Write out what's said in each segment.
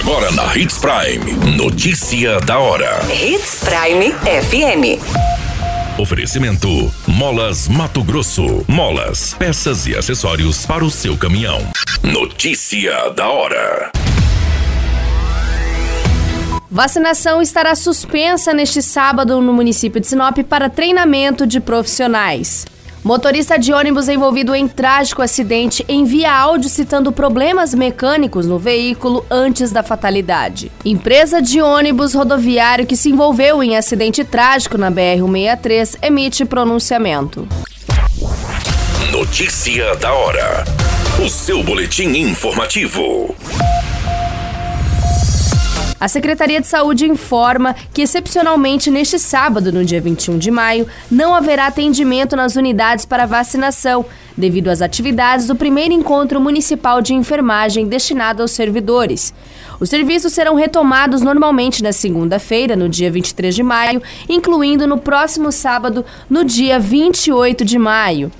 Agora na Hits Prime. Notícia da hora. Hits Prime FM. Oferecimento: Molas Mato Grosso. Molas, peças e acessórios para o seu caminhão. Notícia da hora. Vacinação estará suspensa neste sábado no município de Sinop para treinamento de profissionais. Motorista de ônibus envolvido em trágico acidente envia áudio citando problemas mecânicos no veículo antes da fatalidade. Empresa de ônibus rodoviário que se envolveu em acidente trágico na BR-163 emite pronunciamento. Notícia da hora. O seu boletim informativo. A Secretaria de Saúde informa que, excepcionalmente, neste sábado, no dia 21 de maio, não haverá atendimento nas unidades para vacinação, devido às atividades do primeiro encontro municipal de enfermagem destinado aos servidores. Os serviços serão retomados normalmente na segunda-feira, no dia 23 de maio, incluindo no próximo sábado, no dia 28 de maio.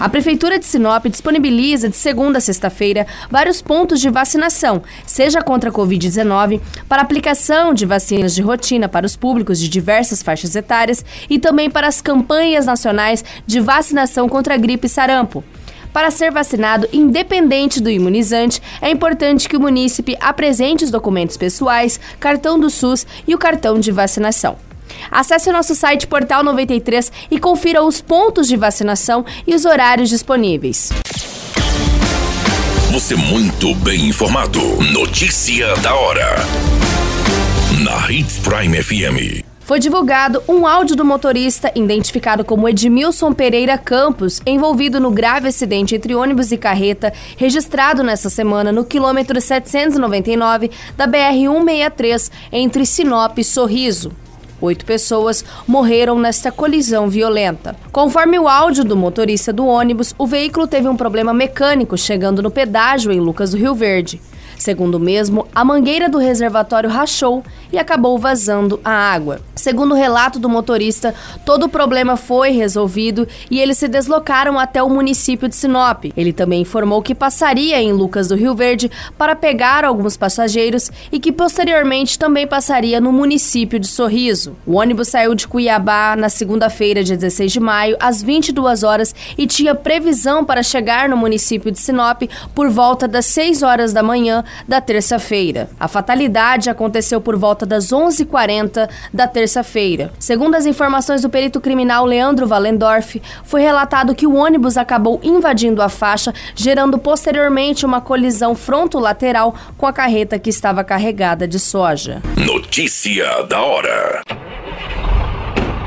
A Prefeitura de Sinop disponibiliza de segunda a sexta-feira vários pontos de vacinação, seja contra a Covid-19, para aplicação de vacinas de rotina para os públicos de diversas faixas etárias e também para as campanhas nacionais de vacinação contra a gripe e sarampo. Para ser vacinado, independente do imunizante, é importante que o munícipe apresente os documentos pessoais, cartão do SUS e o cartão de vacinação. Acesse o nosso site Portal 93 e confira os pontos de vacinação e os horários disponíveis. Você muito bem informado. Notícia da hora. Na Hits Prime FM. Foi divulgado um áudio do motorista, identificado como Edmilson Pereira Campos, envolvido no grave acidente entre ônibus e carreta, registrado nesta semana no quilômetro 799 da BR-163, entre Sinop e Sorriso. Oito pessoas morreram nesta colisão violenta. Conforme o áudio do motorista do ônibus, o veículo teve um problema mecânico chegando no pedágio em Lucas do Rio Verde. Segundo o mesmo, a mangueira do reservatório rachou e acabou vazando a água. Segundo o relato do motorista, todo o problema foi resolvido e eles se deslocaram até o município de Sinop. Ele também informou que passaria em Lucas do Rio Verde para pegar alguns passageiros e que posteriormente também passaria no município de Sorriso. O ônibus saiu de Cuiabá na segunda-feira, dia 16 de maio, às 22 horas e tinha previsão para chegar no município de Sinop por volta das 6 horas da manhã da terça-feira. A fatalidade aconteceu por volta das 11h40 da terça-feira. Segundo as informações do perito criminal Leandro Valendorf, foi relatado que o ônibus acabou invadindo a faixa, gerando posteriormente uma colisão fronto-lateral com a carreta que estava carregada de soja. Notícia da hora.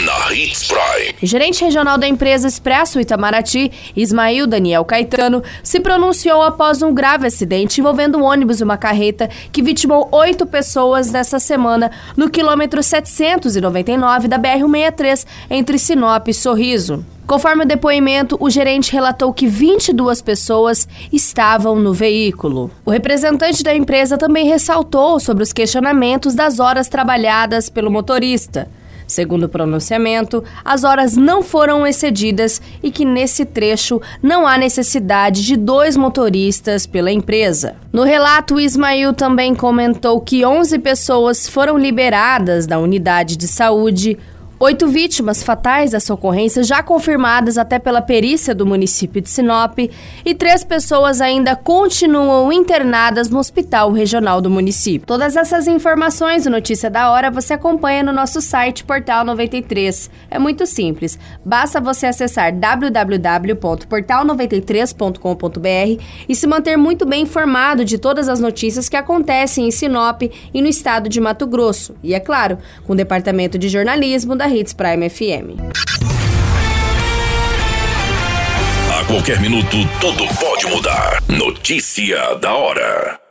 na Hits Prime. Gerente regional da empresa Expresso Itamaraty, Ismael Daniel Caetano, se pronunciou após um grave acidente envolvendo um ônibus e uma carreta que vitimou oito pessoas nesta semana no quilômetro 799 da BR-163, entre Sinop e Sorriso. Conforme o depoimento, o gerente relatou que 22 pessoas estavam no veículo. O representante da empresa também ressaltou sobre os questionamentos das horas trabalhadas pelo motorista. Segundo o pronunciamento, as horas não foram excedidas e que nesse trecho não há necessidade de dois motoristas pela empresa. No relato, Ismail também comentou que 11 pessoas foram liberadas da unidade de saúde, Oito vítimas fatais dessa ocorrência já confirmadas até pela perícia do município de Sinop e três pessoas ainda continuam internadas no hospital regional do município. Todas essas informações do Notícia da Hora você acompanha no nosso site Portal 93. É muito simples, basta você acessar www.portal93.com.br e se manter muito bem informado de todas as notícias que acontecem em Sinop e no estado de Mato Grosso. E é claro, com o departamento de jornalismo da Hits Prime FM. A qualquer minuto, tudo pode mudar. Notícia da hora.